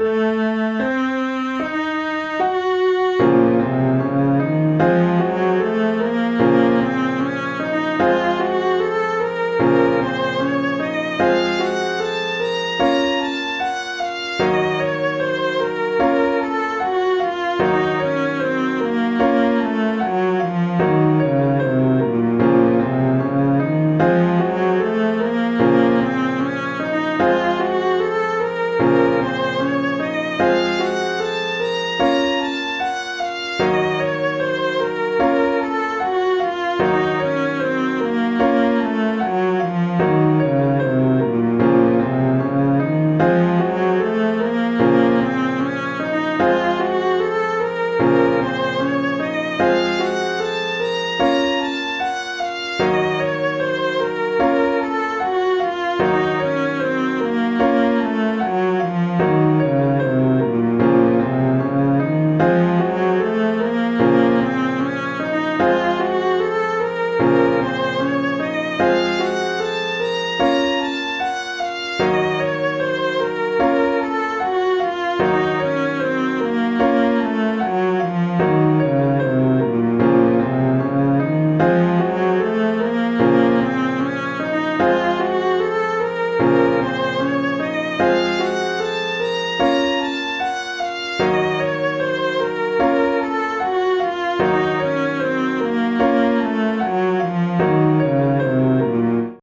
Música